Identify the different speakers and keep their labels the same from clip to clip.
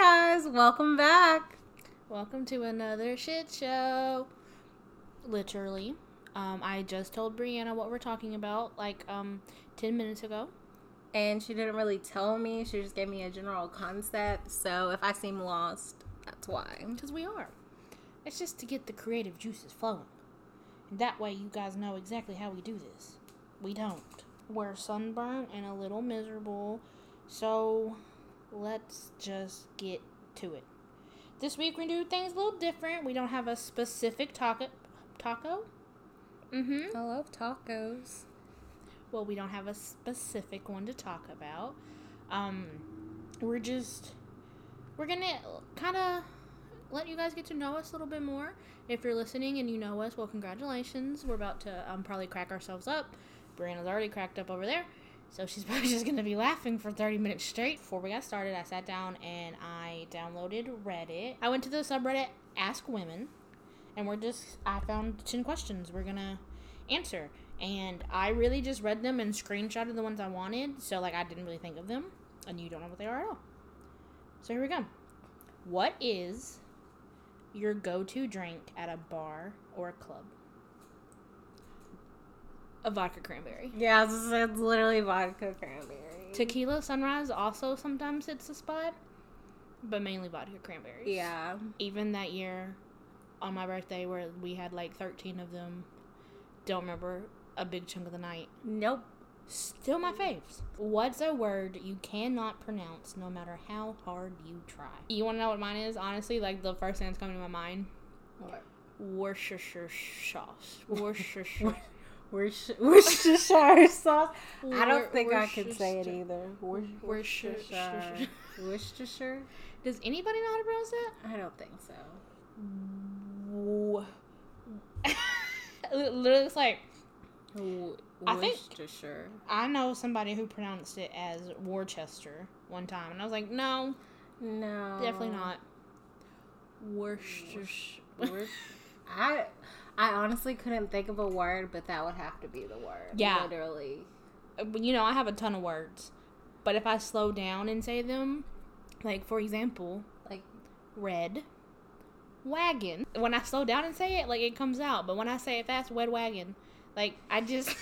Speaker 1: guys, welcome back.
Speaker 2: Welcome to another shit show. Literally. Um, I just told Brianna what we're talking about like um 10 minutes ago.
Speaker 1: And she didn't really tell me, she just gave me a general concept. So if I seem lost, that's why.
Speaker 2: Because we are. It's just to get the creative juices flowing. And that way you guys know exactly how we do this. We don't. We're sunburnt and a little miserable. So let's just get to it. This week we're do things a little different. We don't have a specific taco. Taco? Mm-hmm.
Speaker 1: I love tacos.
Speaker 2: Well, we don't have a specific one to talk about. Um, we're just we're gonna kind of let you guys get to know us a little bit more. If you're listening and you know us, well, congratulations. We're about to um, probably crack ourselves up. Brianna's already cracked up over there. So she's probably just gonna be laughing for 30 minutes straight. Before we got started, I sat down and I downloaded Reddit. I went to the subreddit Ask Women, and we're just I found 10 questions we're gonna answer. And I really just read them and screenshotted the ones I wanted. So like I didn't really think of them, and you don't know what they are at all. So here we go. What is your go-to drink at a bar or a club? A vodka cranberry.
Speaker 1: Yeah, it's, it's literally vodka cranberry.
Speaker 2: Tequila sunrise also sometimes hits the spot, but mainly vodka cranberries.
Speaker 1: Yeah.
Speaker 2: Even that year on my birthday where we had like 13 of them, don't remember a big chunk of the night.
Speaker 1: Nope.
Speaker 2: Still my faves. What's a word you cannot pronounce no matter how hard you try? You want to know what mine is? Honestly, like the first thing that's coming to my mind
Speaker 1: What?
Speaker 2: Worcestershire sauce. Worcestershire.
Speaker 1: Worcestershire Worcestershire sauce. I don't think I can say it either.
Speaker 2: Worcestershire.
Speaker 1: Worcestershire. Worcestershire?
Speaker 2: Does anybody know how to pronounce that?
Speaker 1: I don't think so.
Speaker 2: It literally looks like I think-
Speaker 1: Worcestershire.
Speaker 2: I know somebody who pronounced it as Worcester one time, and I was like, no,
Speaker 1: No.
Speaker 2: definitely not. Worcestershire.
Speaker 1: Wor- I I honestly couldn't think of a word, but that would have to be the word.
Speaker 2: Yeah.
Speaker 1: Literally.
Speaker 2: you know, I have a ton of words, but if I slow down and say them, like for example,
Speaker 1: Like
Speaker 2: red wagon. When I slow down and say it, like it comes out, but when I say it fast, red wagon, like I just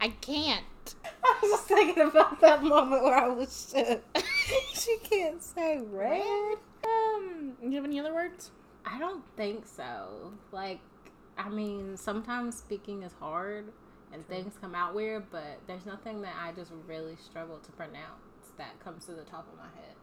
Speaker 2: I can't.
Speaker 1: I was just thinking about that moment where I was shook. she can't say red.
Speaker 2: Um, you have any other words?
Speaker 1: I don't think so. Like, I mean, sometimes speaking is hard and things come out weird, but there's nothing that I just really struggle to pronounce that comes to the top of my head.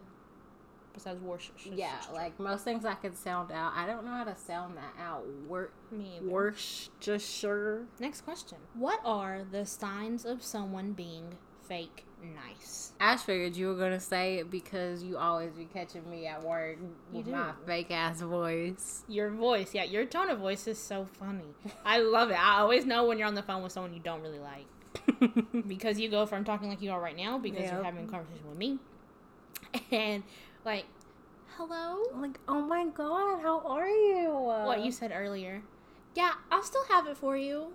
Speaker 2: Besides Worcestershire.
Speaker 1: Yeah, like most things I could sound out. I don't know how to sound that out. Wor-
Speaker 2: me. either.
Speaker 1: Worcestershire.
Speaker 2: Next question. What are the signs of someone being fake nice?
Speaker 1: I figured you were gonna say it because you always be catching me at work with my fake ass voice.
Speaker 2: Your voice, yeah, your tone of voice is so funny. I love it. I always know when you're on the phone with someone you don't really like because you go from talking like you are right now because you're having a conversation with me, and like, hello.
Speaker 1: like, oh my god, how are you?
Speaker 2: What you said earlier? Yeah, I'll still have it for you.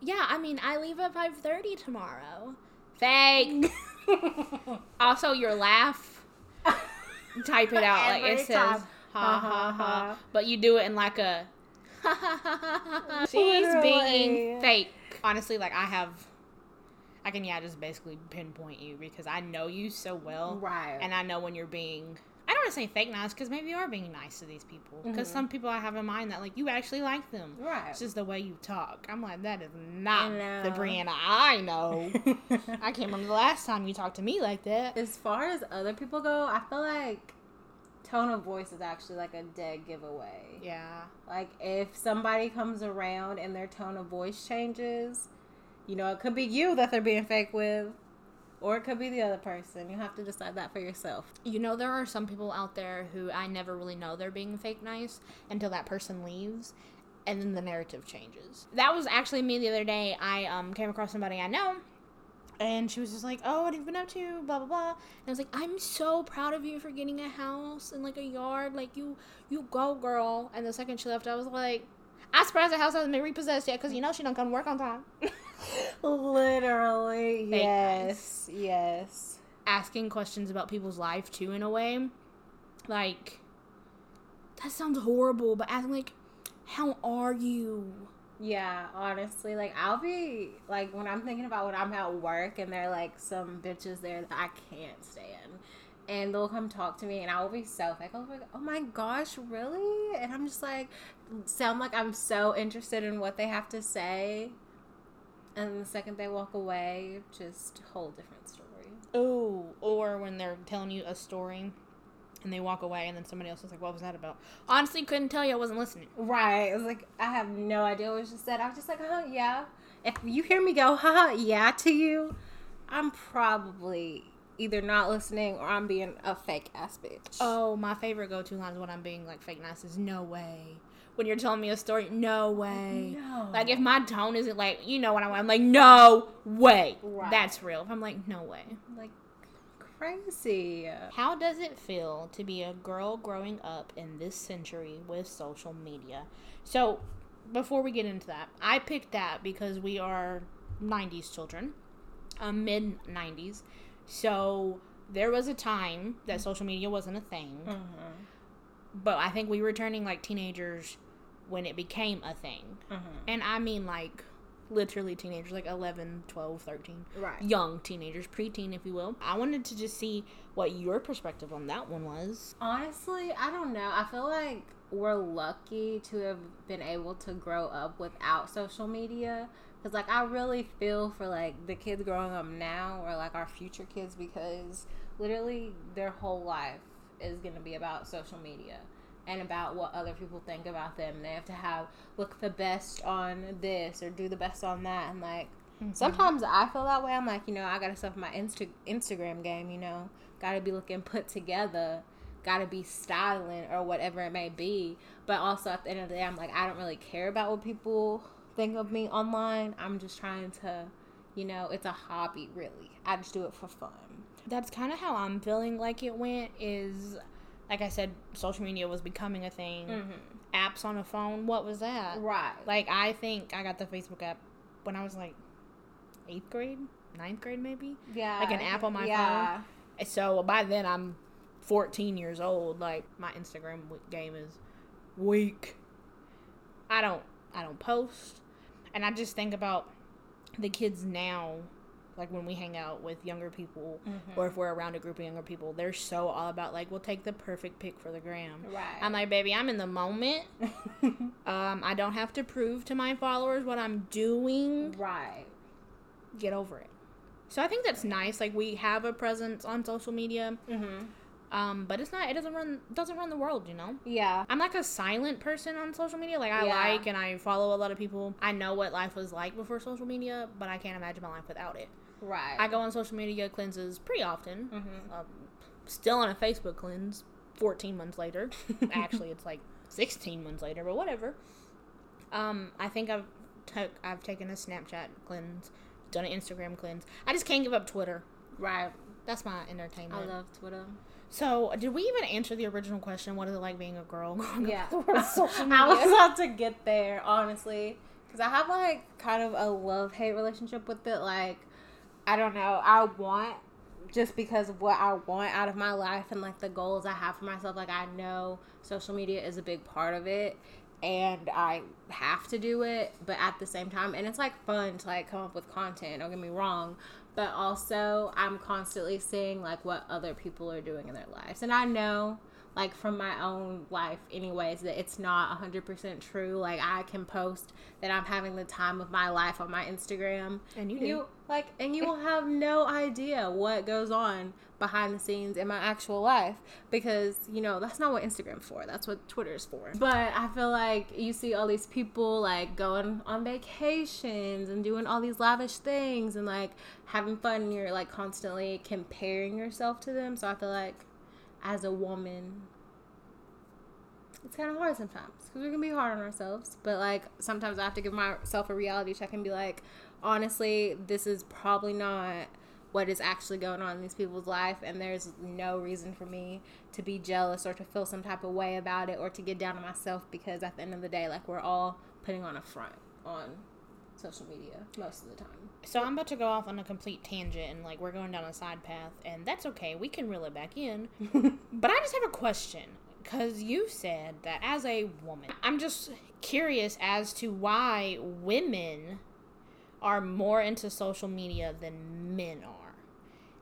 Speaker 2: Yeah, I mean, I leave at five thirty tomorrow. Fake. also, your laugh. Type it out like it says
Speaker 1: time.
Speaker 2: ha ha ha, but you do it in like a. She's being fake. Honestly, like I have, I can yeah just basically pinpoint you because I know you so well,
Speaker 1: right.
Speaker 2: and I know when you're being. I don't want to say fake nice because maybe you are being nice to these people. Because
Speaker 1: Mhm.
Speaker 2: some people I have in mind that like you actually like them.
Speaker 1: right.
Speaker 2: It's just the way you talk. I'm like that is not the. Brianna I know. I can't remember the last time you talked to me like that.
Speaker 1: as far as other people go, I feel like tone of voice is actually like a dead giveaway.
Speaker 2: Yeah.
Speaker 1: Like if somebody comes around and their tone of voice changes, you know, it could be you that they're being fake with, or it could be the other person. You have to decide that for yourself.
Speaker 2: You know, there are some people out there who I never really know they're being fake nice until that person leaves and then the narrative changes. That was actually me the other day. I um, came across somebody I know and she was just like, "Oh, what have you been up to?" Blah blah blah. And I was like, "I'm so proud of you for getting a house and like a yard. Like you, you go, girl." And the second she left, I was like, "I'm surprised the house hasn't been repossessed yet because you know she don't come work on time."
Speaker 1: Literally,
Speaker 2: Fake
Speaker 1: yes, yes.
Speaker 2: Asking questions about people's life too, in a way. Like, that sounds horrible, but asking, like, how are you?
Speaker 1: Yeah, honestly, like I'll be like when I'm thinking about when I'm at work and there are like some bitches there that I can't stand, and they'll come talk to me, and I will be so like, oh my, oh my gosh, really? And I'm just like, sound like I'm so interested in what they have to say, and the second they walk away, just a whole different story.
Speaker 2: Oh, or when they're telling you a story and they walk away and then somebody else is like, what was that about? Honestly, couldn't tell you. I wasn't listening.
Speaker 1: Right. It was like, I have no idea what was just said. I was just like, huh, yeah. If you hear me go, haha, yeah to you, I'm probably either not listening or I'm being a fake ass bitch.
Speaker 2: Oh, my favorite go to line is when I'm being like fake nice is no way. When you're telling me a story, no way.
Speaker 1: No.
Speaker 2: Like if my tone isn't like, you know what I'm, I'm like, no way.
Speaker 1: Right.
Speaker 2: That's real. If I'm like, no way.
Speaker 1: like crazy.
Speaker 2: How does it feel to be a girl growing up in this century with social media? So, before we get into that, I picked that because we are 90s children, um, mid 90s. So, there was a time that social media wasn't a thing,
Speaker 1: Mm-hmm.
Speaker 2: but I think we were turning like teenagers when it became a thing.
Speaker 1: Mm-hmm.
Speaker 2: And I mean like literally teenagers, like 11, 12, 13
Speaker 1: Right.
Speaker 2: young teenagers, preteen, if you will. I wanted to just see what your perspective on that one was.
Speaker 1: Honestly, I don't know. I feel like we're lucky to have been able to grow up without social media. Cause like I really feel for like the kids growing up now or like our future kids because literally their whole life is gonna be about social media and about what other people think about them. They have to have look the best on this or do the best on that and like mm-hmm. Sometimes I feel that way. I'm like, you know, I gotta stuff my Insta- Instagram game. You know, gotta be looking put together, gotta be styling or whatever it may be. But also at the end of the day, I'm like, I don't really care about what people think of me online. I'm just trying to, you know, it's a hobby. Really, I just do it for fun.
Speaker 2: That's kind of how I'm feeling like it went is like I said social media was becoming a thing. Mm-hmm. Apps on a phone, what was that?
Speaker 1: Right.
Speaker 2: Like I think I got the Facebook app when I was like 8th grade, ninth grade maybe.
Speaker 1: yeah.
Speaker 2: like an app on my phone.
Speaker 1: yeah.
Speaker 2: So by then I'm 14 years old. Like my Instagram game is weak. I don't I don't post, and I just think about the kids now. Like when we hang out with younger people,
Speaker 1: Mm-hmm.
Speaker 2: or if we're around a group of younger people, they're so all about like we'll take the perfect pic for the gram.
Speaker 1: Right.
Speaker 2: I'm like, baby, I'm in the moment. Um, I don't have to prove to my followers what I'm doing
Speaker 1: right.
Speaker 2: get over it. So I think that's nice. Like we have a presence on social media,
Speaker 1: Mm-hmm.
Speaker 2: um, but it's not. It doesn't run. Doesn't run the world. You know.
Speaker 1: Yeah.
Speaker 2: I'm like a silent person on social media. Like I
Speaker 1: Yeah.
Speaker 2: like and I follow a lot of people. I know what life was like before social media, but I can't imagine my life without it.
Speaker 1: Right.
Speaker 2: I go on social media cleanses pretty often.
Speaker 1: Mm-hmm.
Speaker 2: Um, still on a Facebook cleanse. 14 months later. Actually, it's like 16 months later, but whatever. Um, I think I've took I've taken a Snapchat cleanse, done an Instagram cleanse. I just can't give up Twitter.
Speaker 1: Right.
Speaker 2: That's my entertainment.
Speaker 1: I love Twitter.
Speaker 2: so, did we even answer the original question? What is it like being a girl?
Speaker 1: Yeah.
Speaker 2: with the world of social
Speaker 1: I was about to get there, honestly. Because I have, like, kind of a love hate relationship with it. Like, I don't know. I want, just because of what I want out of my life and, like, the goals I have for myself, like, I know social media is a big part of it. And I have to do it, but at the same time, and it's like fun to like come up with content. Don't get me wrong, but also I'm constantly seeing like what other people are doing in their lives, and I know like from my own life anyways that it's not 100% true. Like i can post that i'm having the time of my life on my instagram.
Speaker 2: And you do.
Speaker 1: like and you will have no idea what goes on behind the scenes in my actual life because you know that's not what instagram's for. That's what twitter's for. But i feel like you see all these people like going on vacations and doing all these lavish things and like having fun and you're like constantly comparing yourself to them. So i feel like as a woman it's kind of hard sometimes because we can be hard on ourselves but like sometimes i have to give myself a reality check and be like honestly this is probably not what is actually going on in these people's life and there's no reason for me to be jealous or to feel some type of way about it or to get down on myself because at the end of the day like we're all putting on a front on social media most of the time.
Speaker 2: So I'm about to go off on a complete tangent and like we're going down a side path and that's okay. We can reel it back in. but I just have a question cuz you said that as a woman, I'm just curious as to why women are more into social media than men are.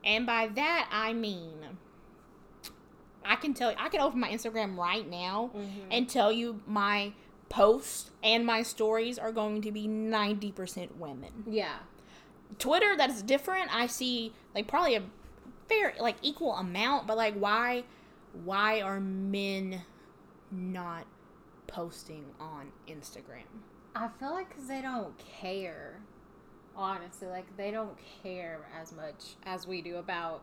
Speaker 2: And by that I mean I can tell you, I can open my Instagram right now mm-hmm. and tell you my posts and my stories are going to be 90% women.
Speaker 1: Yeah.
Speaker 2: Twitter, that's different. I see like probably a fair, like equal amount, but like why, why are men not posting on Instagram?
Speaker 1: I feel like because they don't care. Honestly, like they don't care as much as we do about,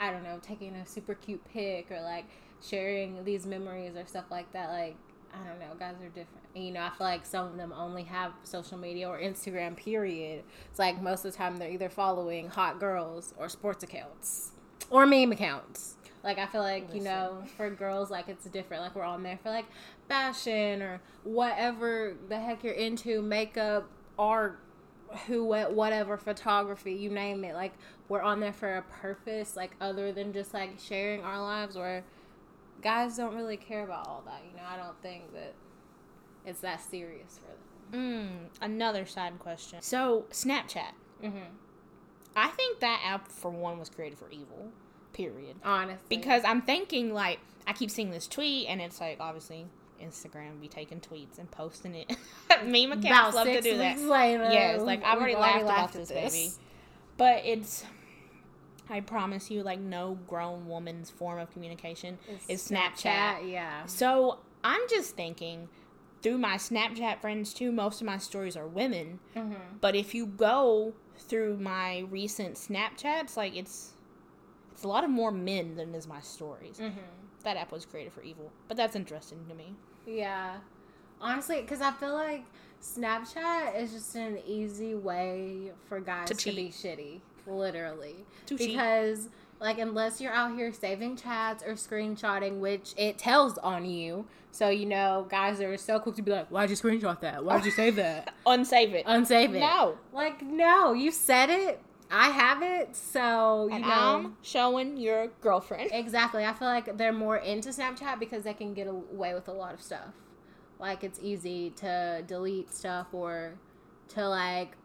Speaker 1: I don't know, taking a super cute pic or like sharing these memories or stuff like that. Like, I don't know, guys are different. And, you know, I feel like some of them only have social media or Instagram, period. It's like most of the time they're either following hot girls or sports accounts or meme accounts. Like, I feel like, you know, for girls, like, it's different. Like, we're on there for like fashion or whatever the heck you're into, makeup, art, who, what, whatever, photography, you name it. Like, we're on there for a purpose, like, other than just like sharing our lives or guys don't really care about all that. You know, I don't think that it's that serious for them.
Speaker 2: Mm, another side question. So, Snapchat.
Speaker 1: Mm-hmm.
Speaker 2: I think that app, for one, was created for evil, period.
Speaker 1: Honestly,
Speaker 2: Because I'm thinking, like, I keep seeing this tweet, and it's like, obviously, Instagram be taking tweets and posting it. Meme accounts love to
Speaker 1: six
Speaker 2: do that.
Speaker 1: later,
Speaker 2: Yes, like, I've
Speaker 1: we've
Speaker 2: already laughed about
Speaker 1: at
Speaker 2: this, baby. But it's, I promise you, like, no grown woman's form of communication is Snapchat.
Speaker 1: Yeah.
Speaker 2: So I'm just thinking, through my Snapchat friends too, most of my stories are women.
Speaker 1: Mm-hmm.
Speaker 2: But if you go through my recent Snapchats, like it's it's a lot of more men than is my stories.
Speaker 1: Mm-hmm.
Speaker 2: That app was created for evil, but that's interesting to me.
Speaker 1: Yeah. Honestly, because I feel like Snapchat is just an easy way for guys
Speaker 2: To
Speaker 1: to, be shitty, literally. Because, like, unless you're out here saving chats or screenshotting, which it tells on you. So, you know, guys are so quick to be like, why'd you screenshot that? Why'd you save that?
Speaker 2: Unsave it.
Speaker 1: Unsave it.
Speaker 2: No.
Speaker 1: Like, no, you said it. I have it. So, you
Speaker 2: and
Speaker 1: know.
Speaker 2: I'm showing your girlfriend.
Speaker 1: Exactly. I feel like they're more into Snapchat because they can get away with a lot of stuff. Like it's easy to delete stuff or to like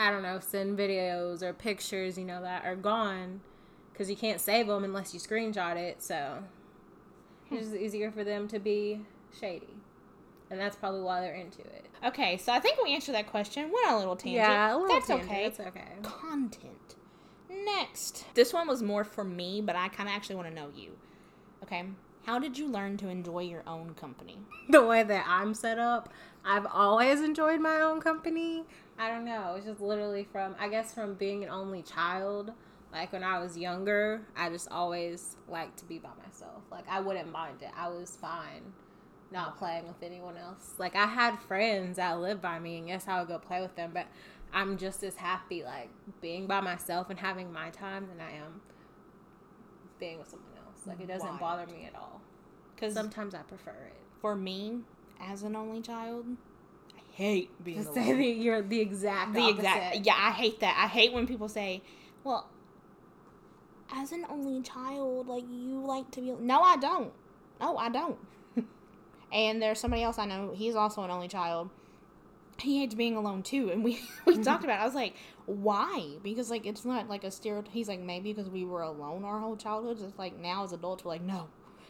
Speaker 1: I don't know, send videos or pictures, you know, that are gone cuz you can't save them unless you screenshot it. So hmm. it's just easier for them to be shady. And that's probably why they're into it.
Speaker 2: Okay, so I think we answered that question. Went on a little tangent.
Speaker 1: Yeah, a little
Speaker 2: That's
Speaker 1: tangent,
Speaker 2: okay.
Speaker 1: That's okay.
Speaker 2: Content. Next. This one was more for me, but I kind of actually want to know you. Okay. How did you learn to enjoy your own company?
Speaker 1: the way that I'm set up, I've always enjoyed my own company. I don't know. It's just literally from, I guess, from being an only child. Like when I was younger, I just always liked to be by myself. Like I wouldn't mind it. I was fine not playing with anyone else. Like I had friends that lived by me, and yes, I would go play with them, but I'm just as happy like being by myself and having my time than I am being with someone else. Like it doesn't
Speaker 2: Wild.
Speaker 1: bother me at all.
Speaker 2: Because
Speaker 1: Sometimes I prefer it.
Speaker 2: for me, as an only child, hate being
Speaker 1: To
Speaker 2: alone.
Speaker 1: say that you're the exact
Speaker 2: the exact yeah i hate that. I hate when people say well as an only child like you like to be no i don't. No i don't. And there's somebody else i know he's also an only child. He hates being alone too. And we we talked about it. I was like why? Because like it's not like a stereotype he's like maybe because we were alone our whole childhoods it's like now as adults we're like no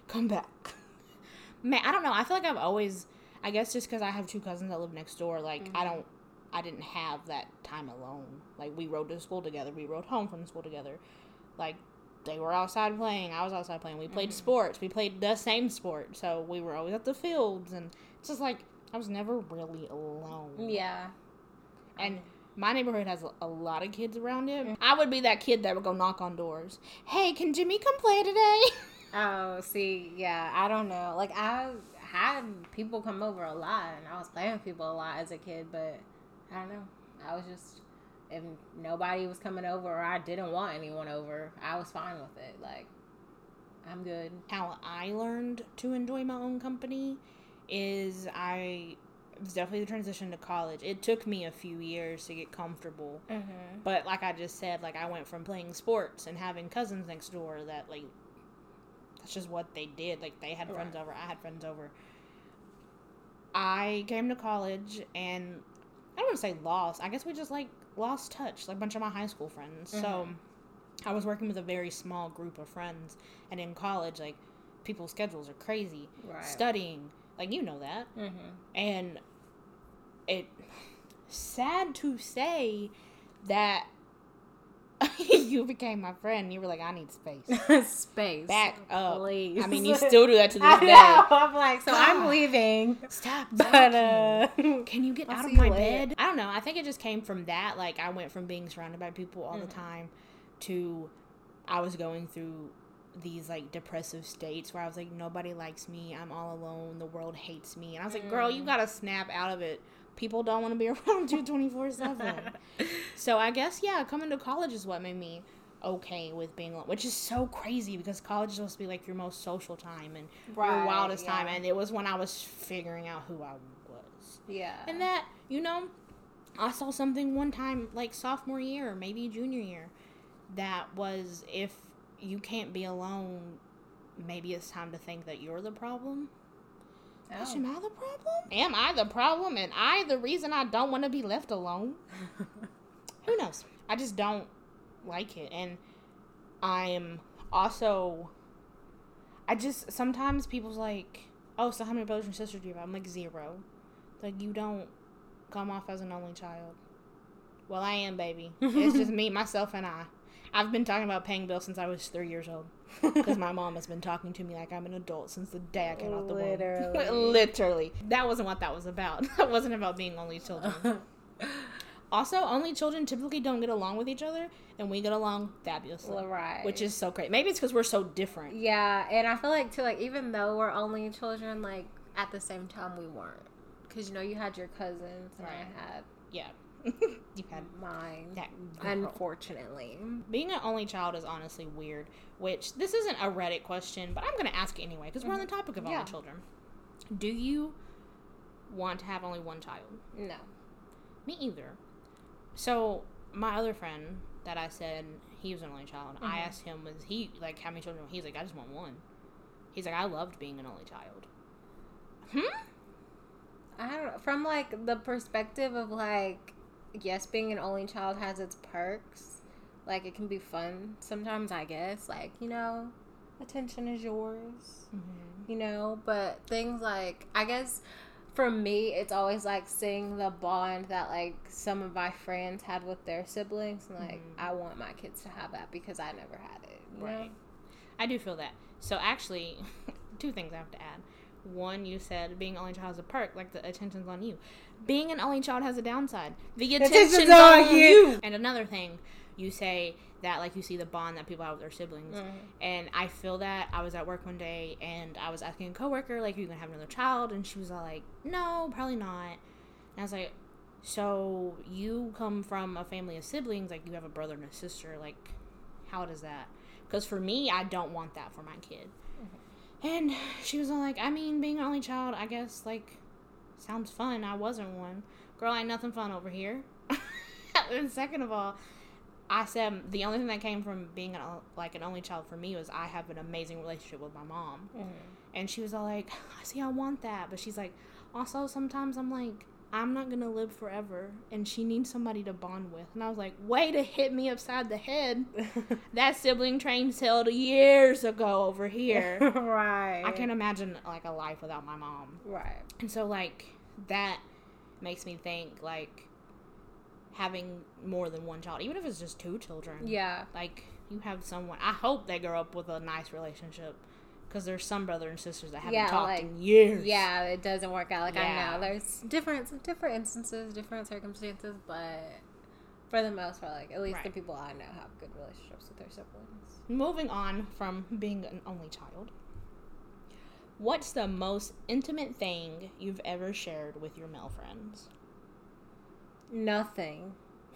Speaker 2: come back. Man i don't know. I feel like i've always i guess just because i have two cousins that live next door like i mm-hmm. don't I didn't have that time alone. Like we rode to school together, we rode home from school together. Like they were outside playing, I was outside playing. We played mm-hmm. sports, we played the same sport, so we were always at the fields, and it's just like I was never really alone.
Speaker 1: Yeah.
Speaker 2: And my neighborhood has a- a lot of kids around it. Mm-hmm. I would be that kid that would go knock on doors. Hey, can Jimmy come play today?
Speaker 1: Oh, see, yeah, I don't know. Like I had people come over a lot, and I was playing with people a lot as a kid, but I don't know. I was just if nobody was coming over or I didn't want anyone over, I was fine with it. Like I'm good.
Speaker 2: how I learned to enjoy my own company is I it was definitely the transition to college. It took me a few years to get comfortable.
Speaker 1: Mm-hmm.
Speaker 2: But like I just said, like I went from playing sports and having cousins next door that like that's just what they did. Like they had friends over, I had friends over. I came to college and I don't want to say lost. I guess we just like lost touch, like a bunch of my high school friends. So
Speaker 1: Mhm.
Speaker 2: I was working with a very small group of friends, and in college, like people's schedules are crazy.
Speaker 1: Right.
Speaker 2: Studying, like you know that,
Speaker 1: Mm-hmm.
Speaker 2: and it sad to say that you became my friend. You were like, I need space.
Speaker 1: Space.
Speaker 2: Back up.
Speaker 1: please.
Speaker 2: I mean, you still do that to this
Speaker 1: I
Speaker 2: day.
Speaker 1: know. I'm like, so I'm leaving,
Speaker 2: Stop.
Speaker 1: but uh,
Speaker 2: Can you get
Speaker 1: I'll
Speaker 2: out of my bed? I don't know. I think it just came from that. Like, I went from being surrounded by people all the
Speaker 1: Mhm.
Speaker 2: time to I was going through these like depressive states where I was like, nobody likes me. I'm all alone. The world hates me. And I was like, girl, you
Speaker 1: Mm.
Speaker 2: gotta snap out of it. People don't want to be around you 24 7. So I guess, yeah, coming to college is what made me okay with being alone, which is so crazy because college is supposed to be like your most social time and your
Speaker 1: Right,
Speaker 2: wildest time. And it was when I was figuring out who I was.
Speaker 1: yeah.
Speaker 2: And that, you know, I saw something one time, like sophomore year, or maybe junior year, that was if you can't be alone, maybe it's time to think that you're the problem. Gosh. Am I the problem? Am I the problem? And I the reason I don't want to be left alone? Who knows? I just don't like it. And I am also, I just, sometimes people's like, oh, so how many brothers and sisters do you have? I'm like, zero. Like, you don't come off as an only child. Well, I am, baby. It's just me, myself, and I. I've been talking about paying bills since I was three years old because my mom has been talking to me like I'm an adult since the day I came out the womb.
Speaker 1: Literally.
Speaker 2: Literally. That wasn't what that was about. That wasn't about being only children. Also, only children typically don't get along with each other, and we get along fabulously,
Speaker 1: Well, right.
Speaker 2: which is so great. Maybe it's because we're so different.
Speaker 1: yeah, and I feel like too, like even though we're only children, like at the same time we weren't, because you know you had your cousins and
Speaker 2: Right.
Speaker 1: I had
Speaker 2: Yeah. you had
Speaker 1: mine.
Speaker 2: that. girl.
Speaker 1: Unfortunately,
Speaker 2: Being an only child is honestly weird. Which this isn't a Reddit question, but I'm gonna ask it anyway because we're on the topic of
Speaker 1: Mm-hmm. Yeah.
Speaker 2: only children. Do you want to have only one child?
Speaker 1: no.
Speaker 2: Me either. So my other friend that I said he was an only child, I
Speaker 1: Mhm.
Speaker 2: asked him was he like how many children? He's like I just want one. He's like I loved being an only child. Hmm.
Speaker 1: I don't know. From like the perspective of like, yes, being an only child has its perks. Like it can be fun sometimes, I guess. Like you know, attention is yours.
Speaker 2: Mm-hmm.
Speaker 1: You know, but things like I guess for me, it's always like seeing the bond that like some of my friends had with their siblings. And like
Speaker 2: Mhm.
Speaker 1: I want my kids to have that because I never had it. You know?
Speaker 2: Right. I do feel that. So actually, two things I have to add. One, you said being only child has a perk, like the attention's on you. Being an only child has a downside. The
Speaker 1: attention's
Speaker 2: attention's
Speaker 1: on
Speaker 2: on
Speaker 1: you.
Speaker 2: you. And another thing, you say that like you see the bond that people have with their siblings.
Speaker 1: Mhm.
Speaker 2: And I feel that I was at work one day and I was asking a coworker, like, are you gonna have another child? And she was all like, No, probably not. And I was like, So you come from a family of siblings, like you have a brother and a sister, like how does that? Because for me, I don't want that for my kid. And she was all like, I mean, being an only child, I guess, like, sounds fun. I wasn't one. Girl, ain't nothing fun over here. and second of all, I said the only thing that came from being an, like an only child for me was I have an amazing relationship with my mom.
Speaker 1: Mhm.
Speaker 2: And she was all like, I see, I want that. But she's like, also, sometimes I'm like, I'm not to live forever. And she needs somebody to bond with. And I was like, way to hit me upside the head. That sibling train sailed years ago over here.
Speaker 1: right.
Speaker 2: I can't imagine like a life without my mom.
Speaker 1: Right.
Speaker 2: And so like that makes me think like having more than one child, even if it's just two children.
Speaker 1: Yeah.
Speaker 2: Like you have someone. I hope they grow up with a nice relationship because there's some brothers and sisters that haven't
Speaker 1: Yeah,
Speaker 2: talked
Speaker 1: like-
Speaker 2: in years.
Speaker 1: Yeah, it doesn't work out. Like I know there's different different instances, different circumstances, but for the most part, like at least the people I know have good relationships with their siblings.
Speaker 2: Moving on from being an only child. What's the most intimate thing you've ever shared with your male friends?
Speaker 1: Nothing.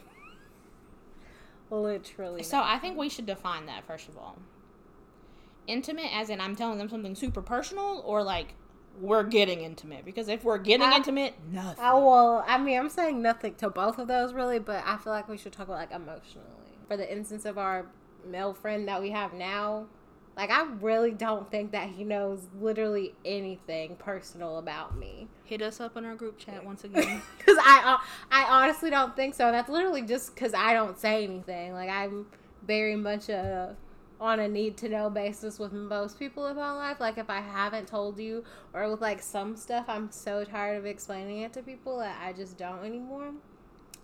Speaker 1: Literally.
Speaker 2: So I think we should define that first of all. Intimate, as in I'm telling them something super personal, or like we're getting intimate. Because if we're getting
Speaker 1: I-
Speaker 2: intimate, nothing.
Speaker 1: I well, I mean, I'm saying nothing to both of those really, but I feel like we should talk about like emotionally. For the instance of our male friend that we have now, like I really don't think that he knows literally anything personal about me.
Speaker 2: Hit us up in our group chat once again.
Speaker 1: Because I, uh, I honestly don't think so. That's literally just because I don't say anything. Like I'm very much a on a need to know basis with most people in my life. Like if I haven't told you, or with like some stuff, I'm so tired of explaining it to people that I just don't anymore.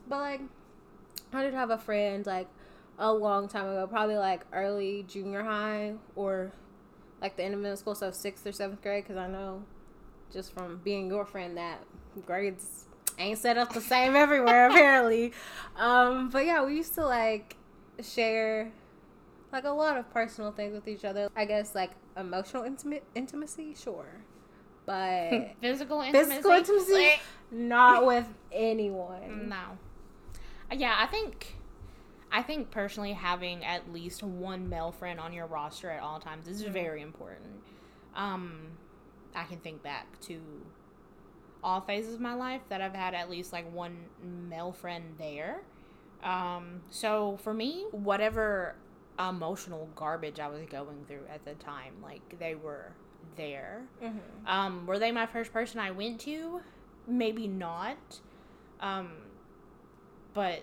Speaker 1: But like, I did have a friend like a long time ago, probably like early junior high or like the end of middle school, so sixth or seventh grade. Because I know just from being your friend that grades ain't set up the same everywhere apparently. Um, but yeah, we used to like share like a lot of personal things with each other. I guess like emotional intimate intimacy, sure, but
Speaker 2: Physical intimacy.
Speaker 1: physical intimacy, not with anyone.
Speaker 2: No. Yeah, I think I think personally having at least one male friend on your roster at all times is very important. Um I can think back to all phases of my life that I've had at least like one male friend there. Um so for me, whatever emotional garbage I was going through at the time, like they were there.
Speaker 1: Mhm.
Speaker 2: Um, were they my first person I went to? Maybe not. Um, but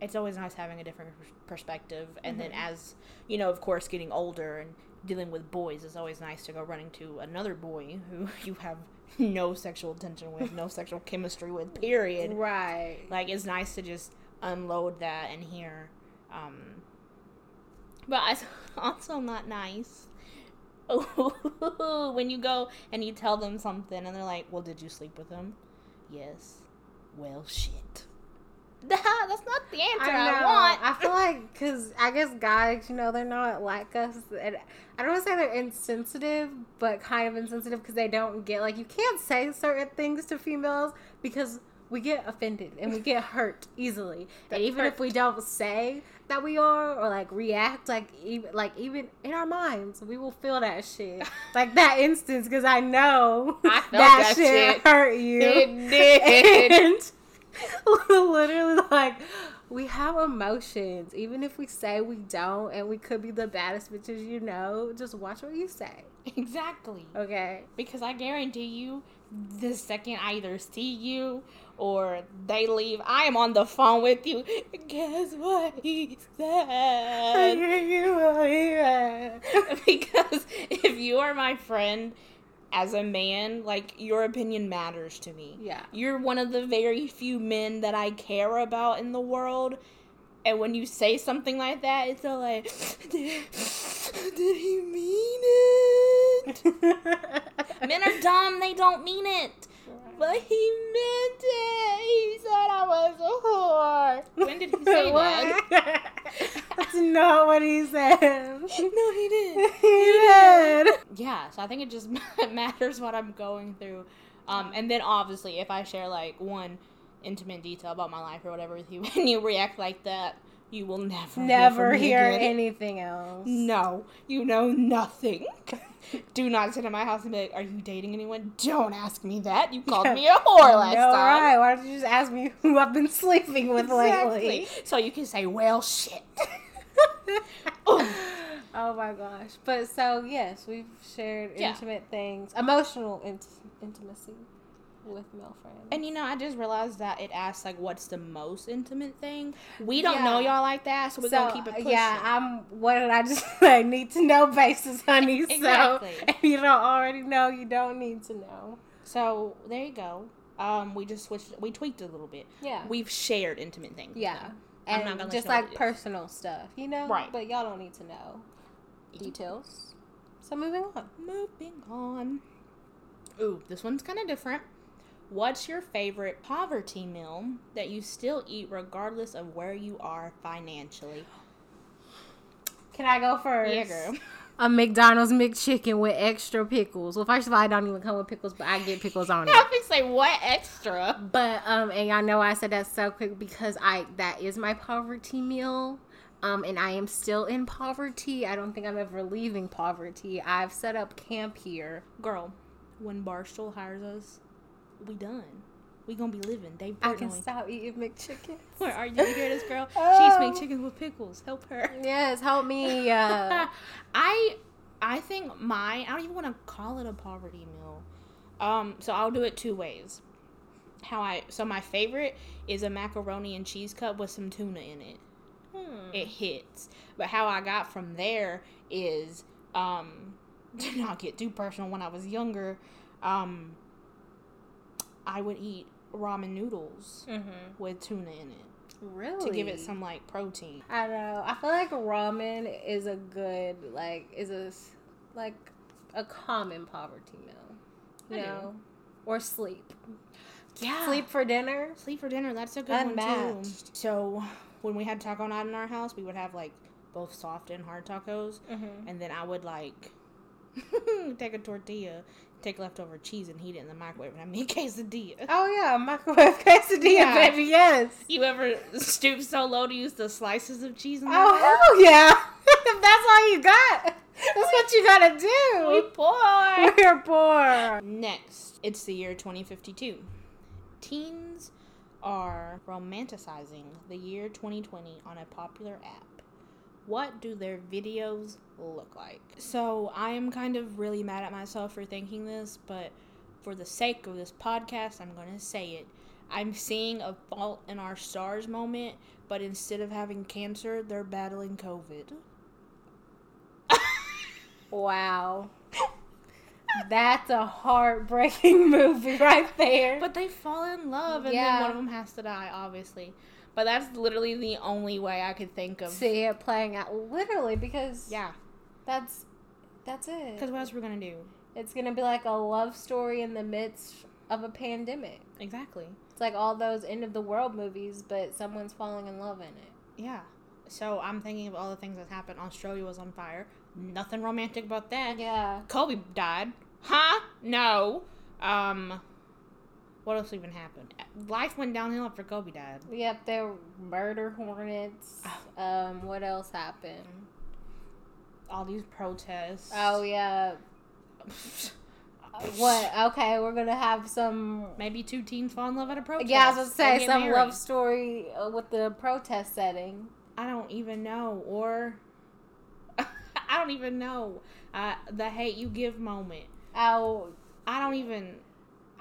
Speaker 2: it's always nice having a different perspective. And then, as you know, of course, getting older and dealing with boys, it's always nice to go running to another boy who you have no sexual tension with, no sexual chemistry with, period.
Speaker 1: Right.
Speaker 2: Like, it's nice to just unload that and hear. Um, but it's also not nice when you go and you tell them something and they're like, "Well, did you sleep with him?" Yes. Well, shit. That's not the answer I,
Speaker 1: know.
Speaker 2: want.
Speaker 1: I feel like because I guess guys, you know, they're not like us. And I don't want to say they're insensitive, but kind of insensitive because they don't get like you can't say certain things to females because we get offended and we get hurt easily. and even if we don't say that we are or like react, like even like even in our minds, we will feel that shit. like that instance because I know
Speaker 2: I
Speaker 1: that,
Speaker 2: that
Speaker 1: shit,
Speaker 2: shit.
Speaker 1: hurt you.
Speaker 2: It did.
Speaker 1: And literally, like, we have emotions. Even if we say we don't, and we could be the baddest bitches you know, just watch what you say.
Speaker 2: exactly.
Speaker 1: Okay.
Speaker 2: Because I guarantee you, the second I either see you or they leave, I am on the phone with you. Guess what he said? because if you are my friend as a man, like your opinion matters to me.
Speaker 1: yeah.
Speaker 2: You're one of the very few men that I care about in the world. And when you say something like that, it's all like, did, did he mean it? Men are dumb, they don't mean it. But he meant it. He said I was a whore. When did he say that?
Speaker 1: What? That's not what he said.
Speaker 2: No, he did.
Speaker 1: he did.
Speaker 2: Yeah, so I think it just matters what I'm going through. Um, and then obviously, if I share like one intimate detail about my life or whatever with you, and you react like that, you will never,
Speaker 1: Never
Speaker 2: hear,
Speaker 1: hear anything else.
Speaker 2: No, you know nothing. Do not sit in my house and be like, "Are you dating anyone?" Don't ask me that. You called me a whore last
Speaker 1: no,
Speaker 2: time.
Speaker 1: right. Why don't you just ask me who I've been sleeping with lately?
Speaker 2: So you can say, "Well, shit."
Speaker 1: oh my gosh. But so, yes, we've shared
Speaker 2: Yeah.
Speaker 1: intimate things, emotional int- intimacy with male friends.
Speaker 2: And you know, I just realized that it asks like, "What's the most intimate thing?" We don't know y'all like that, so we're
Speaker 1: so,
Speaker 2: gonna keep it pushing.
Speaker 1: yeah, I'm, what did I just say? Need to know basis, honey.
Speaker 2: Exactly.
Speaker 1: So, if you don't already know, you don't need to know.
Speaker 2: So there you go. Um, we just switched. We tweaked a little bit.
Speaker 1: Yeah.
Speaker 2: We've shared intimate things.
Speaker 1: yeah.
Speaker 2: now. I'm
Speaker 1: And
Speaker 2: not gonna
Speaker 1: just
Speaker 2: you know what
Speaker 1: like personal stuff, you know?
Speaker 2: Right.
Speaker 1: But y'all don't need to know details. So, moving on.
Speaker 2: Moving on. Ooh, this one's kind of different. What's your favorite poverty meal that you still eat regardless of where you are financially?
Speaker 1: Can I go first?
Speaker 2: Yeah, girl.
Speaker 1: A McDonald's McChicken with extra pickles. Well, first of all, I don't even come with pickles, but I get pickles on it.
Speaker 2: I think say what extra?
Speaker 1: But um, and y'all know I said that so quick because I that is my poverty meal. Um, and I am still in poverty. I don't think I'm ever leaving poverty. I've set up camp here.
Speaker 2: Girl, when Barstool hires us, we done. We gonna be living. Dave
Speaker 1: I can stop eating McChickens.
Speaker 2: Where are you? You hear this girl?
Speaker 1: Oh.
Speaker 2: She's McChickens with pickles. Help her.
Speaker 1: Yes, help me. Uh,
Speaker 2: I I think my I don't even want to call it a poverty meal. Um, so I'll do it two ways. How I so my favorite is a macaroni and cheese cup with some tuna in it.
Speaker 1: hmm.
Speaker 2: It hits. But how I got from there is um to not get too personal when I was younger, um I would eat ramen noodles
Speaker 1: Mhm.
Speaker 2: with tuna in it
Speaker 1: Really?
Speaker 2: to give it some like protein.
Speaker 1: I don't know. I feel like ramen is a good like is a like a common poverty meal. You
Speaker 2: I do.
Speaker 1: know, or sleep.
Speaker 2: Yeah.
Speaker 1: Sleep for dinner.
Speaker 2: Sleep for dinner. That's a good one too. So when we had taco night in our house, we would have like both soft and hard tacos,
Speaker 1: Mm-hmm.
Speaker 2: and then I would like take a tortilla, take leftover cheese, and heat it in the microwave, and me a quesadilla.
Speaker 1: Oh yeah, microwave quesadilla,
Speaker 2: Yeah.
Speaker 1: baby. Yes.
Speaker 2: You ever stoop so low to use the slices of cheese in the
Speaker 1: Oh hell yeah! if that's all you got, that's what you gotta do.
Speaker 2: We poor.
Speaker 1: We're poor.
Speaker 2: Next, it's the year 2052. Teens are romanticizing the year 2020 on a popular app. What do their videos look like? So, I am kind of really mad at myself for thinking this, but for the sake of this podcast, I'm going to say it. I'm seeing a fault in our stars moment, but instead of having cancer, they're battling COVID.
Speaker 1: Wow. That's a heartbreaking movie right there.
Speaker 2: But they fall in love, and
Speaker 1: Yeah.
Speaker 2: then one of them has to die, obviously. But that's literally the only way I could think of.
Speaker 1: see it playing out literally because
Speaker 2: Yeah,
Speaker 1: that's that's it.
Speaker 2: because what else we're gonna do?
Speaker 1: It's gonna be like a love story in the midst of a pandemic.
Speaker 2: Exactly.
Speaker 1: It's like all those end of the world movies, but someone's falling in love in it.
Speaker 2: Yeah. So I'm thinking of all the things that happened. Australia was on fire. Nothing romantic about that.
Speaker 1: Yeah.
Speaker 2: Kobe died. Huh? No. Um. What else even happened? Life went downhill after Kobe died.
Speaker 1: Yep, there were murder hornets. Um, what else happened?
Speaker 2: All these protests.
Speaker 1: Oh yeah. What? Okay, we're gonna have some.
Speaker 2: Maybe two teens fall in love at a protest.
Speaker 1: Yeah, I was gonna say some
Speaker 2: married.
Speaker 1: love story uh, with the protest setting.
Speaker 2: I don't even know. Or I don't even know. Uh, the hate you give moment.
Speaker 1: Oh,
Speaker 2: I don't even.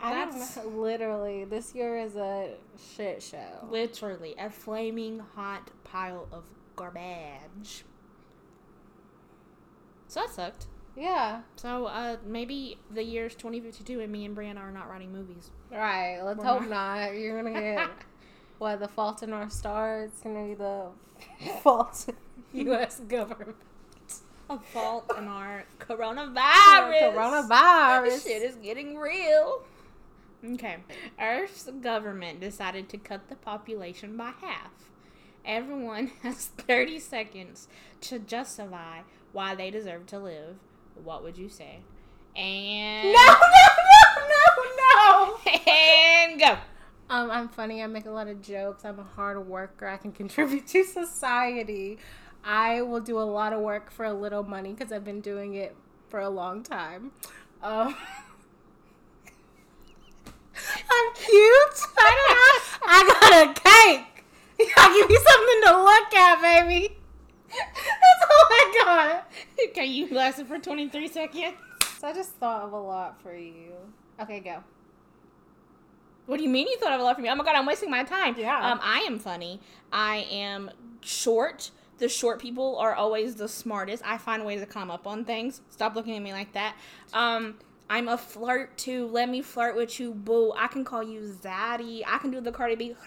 Speaker 1: I don't
Speaker 2: That's
Speaker 1: know. Literally, this year is a shit show.
Speaker 2: literally a flaming hot pile of garbage. So that sucked.
Speaker 1: Yeah.
Speaker 2: So uh, maybe the year's 2052 and me and Brianna are not writing movies.
Speaker 1: Right. Let's
Speaker 2: We're
Speaker 1: hope
Speaker 2: not.
Speaker 1: not. You're gonna get what the fault in our stars. It's gonna be the fault in U.S. government.
Speaker 2: A fault in our coronavirus.
Speaker 1: Coronavirus.
Speaker 2: Shit is getting real. Okay. Earth's government decided to cut the population by half. Everyone has 30 seconds to justify why they deserve to live. What would you say? And
Speaker 1: No, no, no, no, no.
Speaker 2: and go.
Speaker 1: Um, I'm funny. I make a lot of jokes. I'm a hard worker. I can contribute to society. I will do a lot of work for a little money because I've been doing it for a long time. Um, I'm cute. I don't know. I got a cake. I'll give you something to look at, baby. That's all I got.
Speaker 2: Can you last it for 23 seconds?
Speaker 1: So I just thought of a lot for you. Okay, go.
Speaker 2: What do you mean you thought of a lot for me? Oh my god, I'm wasting my time.
Speaker 1: Yeah.
Speaker 2: Um, I am funny. I am short. The short people are always the smartest. I find ways to come up on things. Stop looking at me like that. Um, I'm a flirt too. Let me flirt with you, boo. I can call you Zaddy. I can do the Cardi B.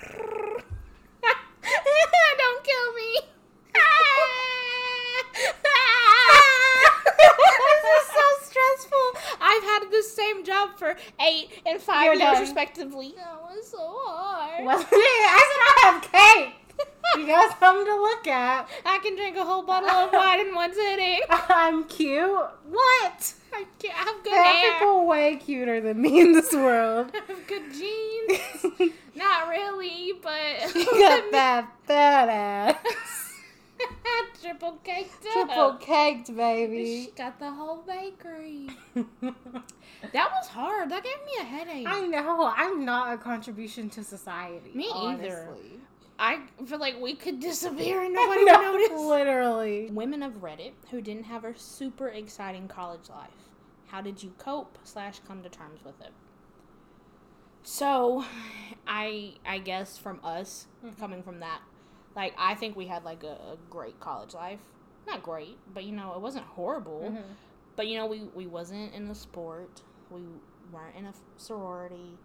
Speaker 2: Don't kill me. this is so stressful. I've had the same job for eight and 5
Speaker 1: You're
Speaker 2: years,
Speaker 1: done.
Speaker 2: respectively. That was so hard.
Speaker 1: Well, I said I have cake. You got something to look at.
Speaker 2: I can drink a whole bottle of wine in one sitting.
Speaker 1: I'm cute. What?
Speaker 2: I can't I have good
Speaker 1: There are people way cuter than me in this world.
Speaker 2: I have good jeans. Not really, but
Speaker 1: you got that fat ass.
Speaker 2: triple caked up.
Speaker 1: Triple caked, baby.
Speaker 2: She got the whole bakery. that was hard. That gave me a headache.
Speaker 1: I know. I'm not a contribution to society.
Speaker 2: Me either.
Speaker 1: honestly.
Speaker 2: I feel like we could disappear and nobody
Speaker 1: No,
Speaker 2: would notice.
Speaker 1: Literally.
Speaker 2: Women of Reddit who didn't have a super exciting college life. How did you cope slash come to terms with it? So, I I guess from us
Speaker 1: Mhm.
Speaker 2: coming from that, like I think we had like a, a great college life. Not great, but you know it wasn't horrible.
Speaker 1: Mhm.
Speaker 2: But you know we we wasn't in a sport. We weren't in a sorority.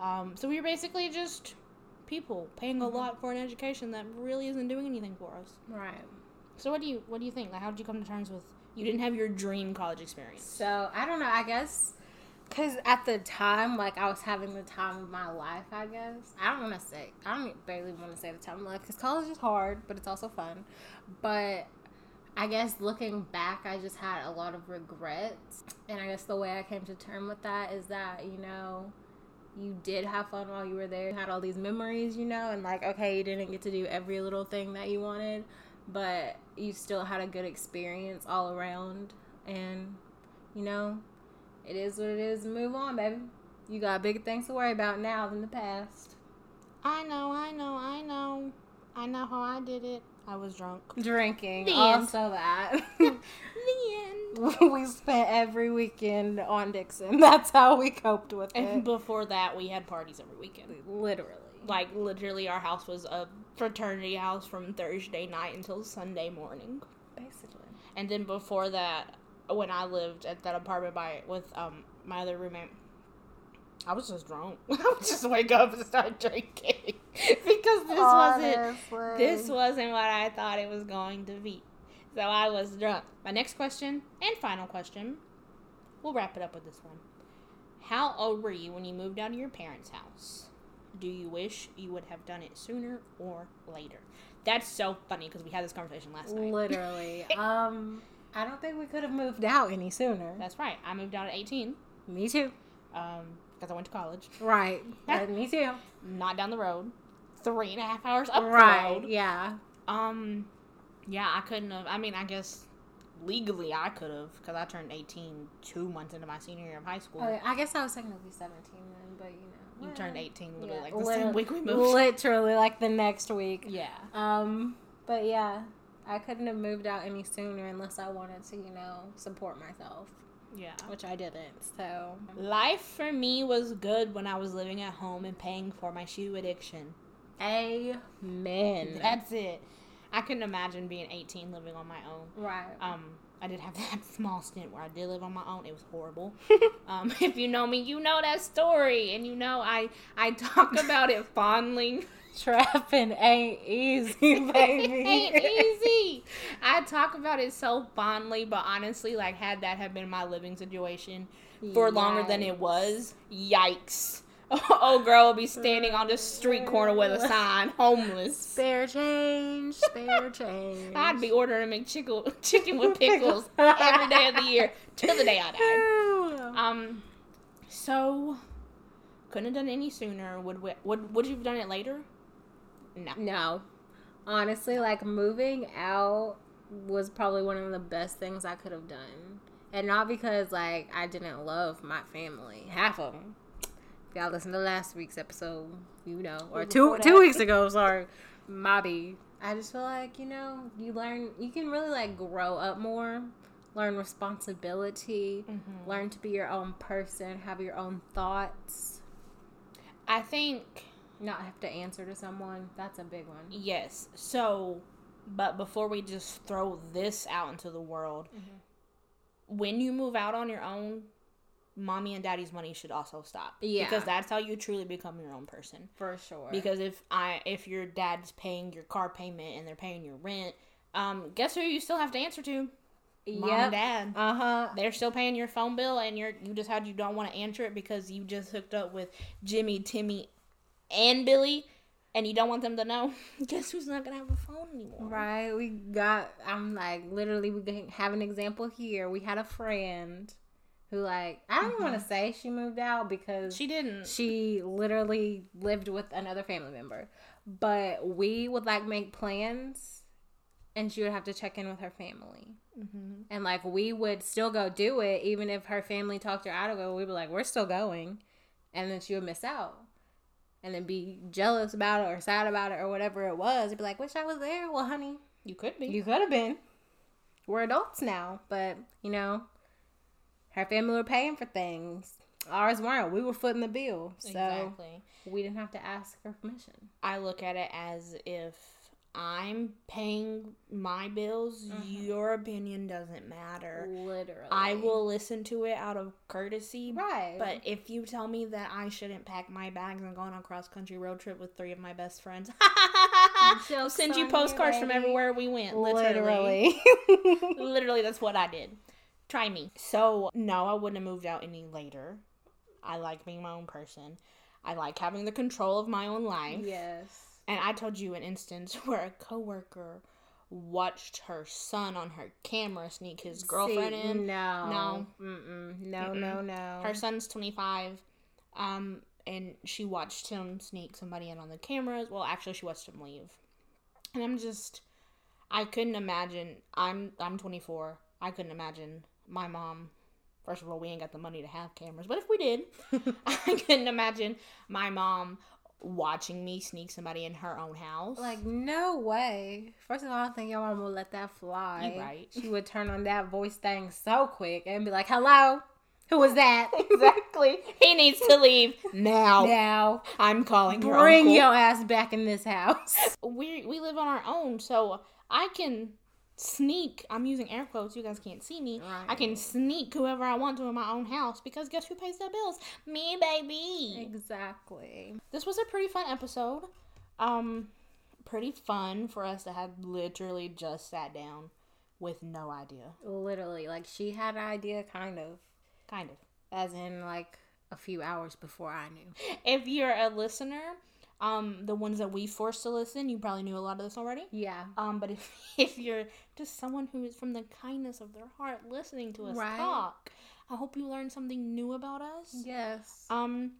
Speaker 2: Um, so we were basically just people paying a
Speaker 1: Mhm.
Speaker 2: lot for an education that really isn't doing anything for us.
Speaker 1: Right.
Speaker 2: So what do you what do you think? Like, how did you come to terms with you didn't have your dream college experience?
Speaker 1: So I don't know. I guess because at the time, like I was having the time of my life. I guess I don't want to say. I don't barely want to say the time of my life because college is hard, but it's also fun. But I guess looking back, I just had a lot of regrets, and I guess the way I came to term with that is that you know. You did have fun while you were there. You had all these memories, you know, and like, okay, you didn't get to do every little thing that you wanted, but you still had a good experience all around. And, you know, it is what it is. Move on, baby. You got bigger things to worry about now than the past.
Speaker 2: I know, I know, I know, I know how I did it. I was drunk.
Speaker 1: Drinking,
Speaker 2: The end.
Speaker 1: also that.
Speaker 2: The end.
Speaker 1: we spent every weekend on Dixon. That's how we coped with
Speaker 2: And
Speaker 1: it.
Speaker 2: And before that, we had parties every weekend.
Speaker 1: Literally.
Speaker 2: Like literally, our house was a fraternity house from Thursday night until Sunday morning.
Speaker 1: basically.
Speaker 2: And then before that, when I lived at that apartment by with um my other roommate, I was just drunk. I would just wake up and start drinking because this wasn't this wasn't what I thought it was going to be. So I was drunk. My next question and final question. We'll wrap it up with this one. How old were you when you moved out of your parents' house? Do you wish you would have done it sooner or later? That's so funny because we had this conversation last night.
Speaker 1: Literally. um, I don't think we could have moved out any sooner.
Speaker 2: That's right. I moved out at 18
Speaker 1: Me too.
Speaker 2: um, because I went to college.
Speaker 1: Right. Me too.
Speaker 2: Not down the road. Three and a half hours up
Speaker 1: Right.
Speaker 2: the road.
Speaker 1: Yeah.
Speaker 2: Um, yeah, I couldn't have. I mean, I guess legally I could have because I turned 18 two months into my senior year of high school.
Speaker 1: Oh, I guess I was technically 17 then, but you know.
Speaker 2: You
Speaker 1: well,
Speaker 2: turned 18 literally
Speaker 1: yeah,
Speaker 2: like the
Speaker 1: literally-
Speaker 2: same week we moved.
Speaker 1: Literally like the next week.
Speaker 2: yeah.
Speaker 1: Um, but yeah, I couldn't have moved out any sooner unless I wanted to, you know, support myself,
Speaker 2: Yeah.
Speaker 1: which I didn't. So
Speaker 2: Life for me was good when I was living at home and paying for my shoe addiction.
Speaker 1: amen.
Speaker 2: That's it. I couldn't imagine being 18 living on my own.
Speaker 1: right.
Speaker 2: Um, I did have that small stint where I did live on my own. It was horrible. um, if you know me, you know that story, and you know I I talk about it fondly.
Speaker 1: Trapping ain't easy, baby.
Speaker 2: ain't easy. I talk about it so fondly, but honestly, like had that have been my living situation for longer than it was, yikes. Oh, girl would be standing on the street corner with a sign, homeless.
Speaker 1: Spare change, spare change.
Speaker 2: I'd be ordering McChicken chicken with pickles every day of the year till the day I died. Um, so couldn't have done any sooner. Would we, would would you have done it later? No.
Speaker 1: No. Honestly, like moving out was probably one of the best things I could have done. And not because like I didn't love my family. Half of them. If y'all listen to last week's episode, you know, or two two weeks ago, sorry, Mobby. I just feel like you know you learn you can really like grow up more, learn responsibility,
Speaker 2: Mm-hmm.
Speaker 1: learn to be your own person, have your own thoughts,
Speaker 2: I think
Speaker 1: not have to answer to someone. That's a big one.
Speaker 2: yes. So, but before we just throw this out into the world, when you move out on your own, mommy and daddy's money should also stop.
Speaker 1: Yeah.
Speaker 2: because that's how you truly become your own person.
Speaker 1: For sure.
Speaker 2: Because if I if your dad's paying your car payment and they're paying your rent, um, guess who you still have to answer to? Mom and dad.
Speaker 1: Uh huh.
Speaker 2: They're still paying your phone bill, and you're you decided you don't want to answer it because you just hooked up with Jimmy, Timmy, and Billy, and you don't want them to know. Guess who's not gonna have a phone anymore?
Speaker 1: Right. We got. I'm like literally. We can have an example here. We had a friend who like I don't even want to say she moved out because
Speaker 2: She didn't.
Speaker 1: she literally lived with another family member. But we would like make plans and she would have to check in with her family.
Speaker 2: Mm-hmm.
Speaker 1: And like we would still go do it, even if her family talked her out of it. We'd be like, we're still going. And then she would miss out. And then be jealous about it or sad about it or whatever it was. Be like, wish I was there. Well, honey,
Speaker 2: You could be.
Speaker 1: you could have been. We're adults now. But, you know, her family were paying for things. Ours weren't. We were footing the bill. So
Speaker 2: exactly.
Speaker 1: we didn't have to ask for permission.
Speaker 2: I look at it as if I'm paying my bills,
Speaker 1: Mhm.
Speaker 2: your opinion doesn't matter.
Speaker 1: Literally.
Speaker 2: I will listen to it out of courtesy.
Speaker 1: Right.
Speaker 2: But if you tell me that I shouldn't pack my bags and go on a cross country road trip with three of my best friends, I'll send you postcards from everywhere we went. Literally.
Speaker 1: Literally.
Speaker 2: Literally, that's what I did. Try me. So, no, I wouldn't have moved out any later. I like being my own person. I like having the control of my own life.
Speaker 1: yes.
Speaker 2: And I told you an instance where a coworker watched her son on her camera sneak his girlfriend
Speaker 1: See,
Speaker 2: in.
Speaker 1: No.
Speaker 2: No.
Speaker 1: Mm-mm. No,
Speaker 2: Mm-mm.
Speaker 1: no, no.
Speaker 2: Her son's 25. Um, and she watched him sneak somebody in on the cameras. Well, actually, she watched him leave. And I'm just, I couldn't imagine. I'm I'm 24. I couldn't imagine my mom. First of all, we ain't got the money to have cameras, but if we did, I couldn't imagine my mom watching me sneak somebody in her own house.
Speaker 1: like, no way. First of all, I don't think your mom would let that fly.
Speaker 2: You right.
Speaker 1: She would turn on that voice thing so quick and be like, hello? Who was that?
Speaker 2: exactly. He needs to leave now.
Speaker 1: now.
Speaker 2: I'm calling your
Speaker 1: Bring
Speaker 2: uncle.
Speaker 1: your ass back in this house.
Speaker 2: we we live on our own, so I can sneak. I'm using air quotes. You guys can't see me. I can sneak whoever I want to in my own house because guess who pays the bills? Me, baby.
Speaker 1: Exactly.
Speaker 2: This was a pretty fun episode. Um, pretty fun for us to have literally just sat down with no idea,
Speaker 1: Literally. Like, she had an idea, kind of.
Speaker 2: kind of.
Speaker 1: As in, like, a few hours before I knew.
Speaker 2: If you're a listener, um, the ones that we forced to listen, you probably knew a lot of this already.
Speaker 1: Yeah.
Speaker 2: Um, but if if you're just someone who is from the kindness of their heart listening to us
Speaker 1: Right.
Speaker 2: talk, I hope you learned something new about us.
Speaker 1: Yes.
Speaker 2: Um,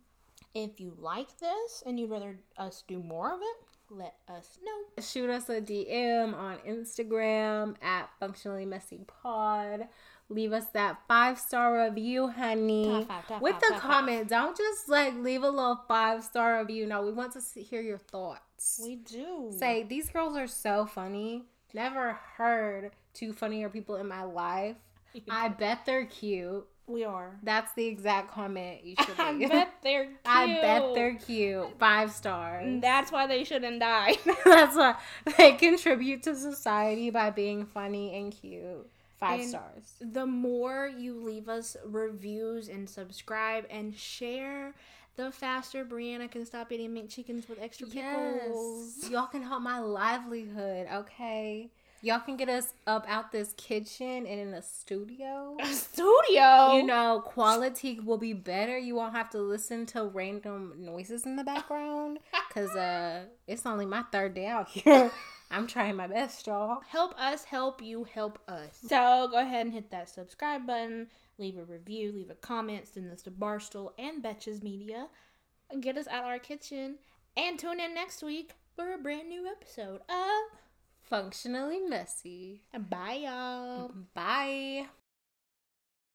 Speaker 2: if you like this and you'd rather us do more of it, let us know.
Speaker 1: shoot us a DM on Instagram at functionally messy pod. Leave us that five star review, honey.
Speaker 2: Top five, top
Speaker 1: With
Speaker 2: five,
Speaker 1: the comment, don't just like leave a little five star review. No, we want to hear your thoughts.
Speaker 2: We do.
Speaker 1: Say these girls are so funny. Never heard two funnier people in my life. I bet they're cute.
Speaker 2: we are.
Speaker 1: That's the exact comment you should
Speaker 2: I bet they're cute.
Speaker 1: I bet they're cute. Five stars.
Speaker 2: That's why they shouldn't die.
Speaker 1: That's why they contribute to society by being funny and cute. Five
Speaker 2: And-
Speaker 1: stars.
Speaker 2: the more you leave us reviews and subscribe and share, the faster Brianna can stop eating McChickens with extra pickles.
Speaker 1: Yes. Y'all can help my livelihood, okay? Y'all can get us up out this kitchen and in a studio.
Speaker 2: A studio.
Speaker 1: You know, quality will be better. You won't have to listen to random noises in the background because uh, it's only my third day out here. I'm trying my best, y'all.
Speaker 2: help us help you help us. So go ahead and hit that subscribe button, leave a review, leave a comment, send this to Barstool and Betches Media. Get us out our kitchen and tune in next week for a brand new episode of
Speaker 1: Functionally messy.
Speaker 2: Bye y'all.
Speaker 1: Bye.